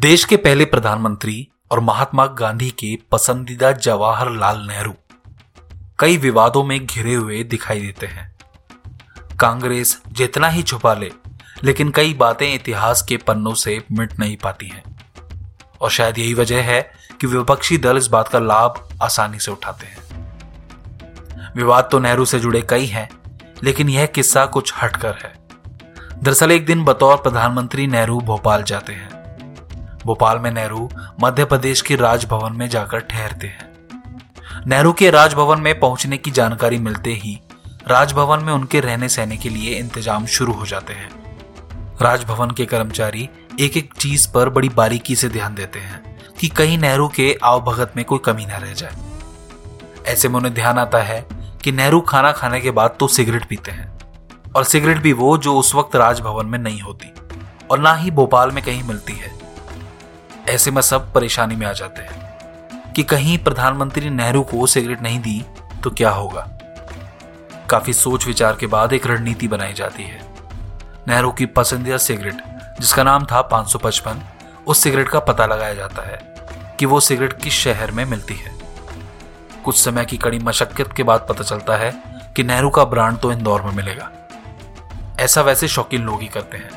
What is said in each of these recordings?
देश के पहले प्रधानमंत्री और महात्मा गांधी के पसंदीदा जवाहरलाल नेहरू कई विवादों में घिरे हुए दिखाई देते हैं। कांग्रेस जितना ही छुपा ले, लेकिन कई बातें इतिहास के पन्नों से मिट नहीं पाती हैं। और शायद यही वजह है कि विपक्षी दल इस बात का लाभ आसानी से उठाते हैं। विवाद तो नेहरू से जुड़े कई हैं, लेकिन यह किस्सा कुछ हटकर है। दरअसल एक दिन बतौर प्रधानमंत्री नेहरू भोपाल जाते हैं। भोपाल में नेहरू मध्य प्रदेश के राजभवन में जाकर ठहरते हैं। नेहरू के राजभवन में पहुँचने की जानकारी मिलते ही राजभवन में उनके रहने सहने के लिए इंतज़ाम शुरू हो जाते हैं। राजभवन के कर्मचारी एक एक चीज़ पर बड़ी बारीकी से ध्यान देते हैं कि कहीं नेहरू के आवभगत में कोई कमी न रह जाए। ऐसे में उन्हें ध्यान आता है कि नेहरू खाना खाने के बाद तो सिगरेट पीते हैं और सिगरेट भी वो जो उस वक्त राजभवन में नहीं होती और ना ही भोपाल में कहीं मिलती है। ऐसे में सब परेशानी में आ जाते हैं। कि कहीं प्रधानमंत्री नेहरू को सिगरेट नहीं दी तो क्या होगा? काफ़ी सोच विचार के बाद एक रणनीति बनाई जाती है। नेहरू की पसंदीदा सिगरेट, जिसका नाम था 555 उस सिगरेट का पता लगाया जाता है कि वो सिगरेट किस शहर में मिलती है। कुछ समय की कड़ी मशक्कत के बाद पता चलता है कि नेहरू का ब्रांड तो इंदौर में मिलेगा। ऐसा वैसे शौकीन लोग ही करते हैं।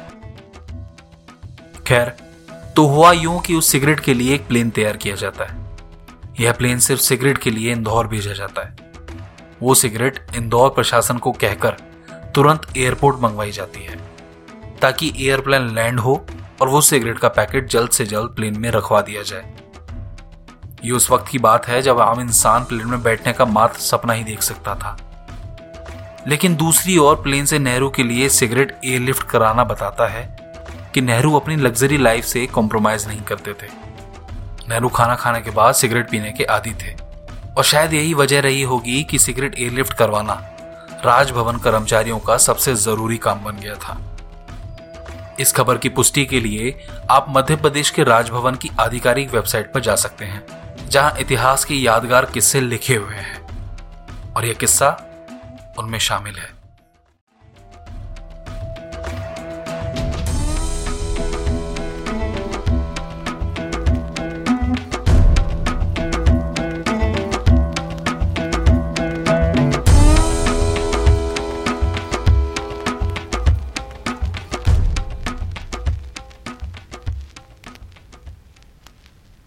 खैर तो हुआ यूँ कि उस सिगरेट के लिए एक प्लेन तैयार किया जाता है। यह प्लेन सिर्फ़ सिगरेट के लिए इंदौर भेजा जाता है। वो सिगरेट इंदौर प्रशासन को कहकर तुरंत एयरपोर्ट मंगवाई जाती है, ताकि एयरप्लेन लैंड हो और वो सिगरेट का पैकेट जल्द से जल्द प्लेन में रखवा दिया जाए। ये उस वक्त की बात है जब आम इंसान प्लेन में बैठने का मात्र सपना ही देख सकता था। लेकिन दूसरी ओर प्लेन से नेहरू के लिए सिगरेट एयरलिफ्ट कराना बताता है कि नेहरू अपनी लग्जरी लाइफ से कॉम्प्रोमाइज नहीं करते थे। नेहरू खाना खाने के बाद सिगरेट पीने के आदि थे। और शायद यही वजह रही होगी कि सिगरेट एयरलिफ्ट करवाना राजभवन कर्मचारियों का सबसे ज़रूरी काम बन गया था। इस खबर की पुष्टि के लिए आप मध्य प्रदेश के राजभवन की आधिकारिक वेबसाइट पर जा सकते हैं, जहाँ इतिहास के यादगार किस्से लिखे हुए हैं। और यह किस्सा उनमें शामिल है।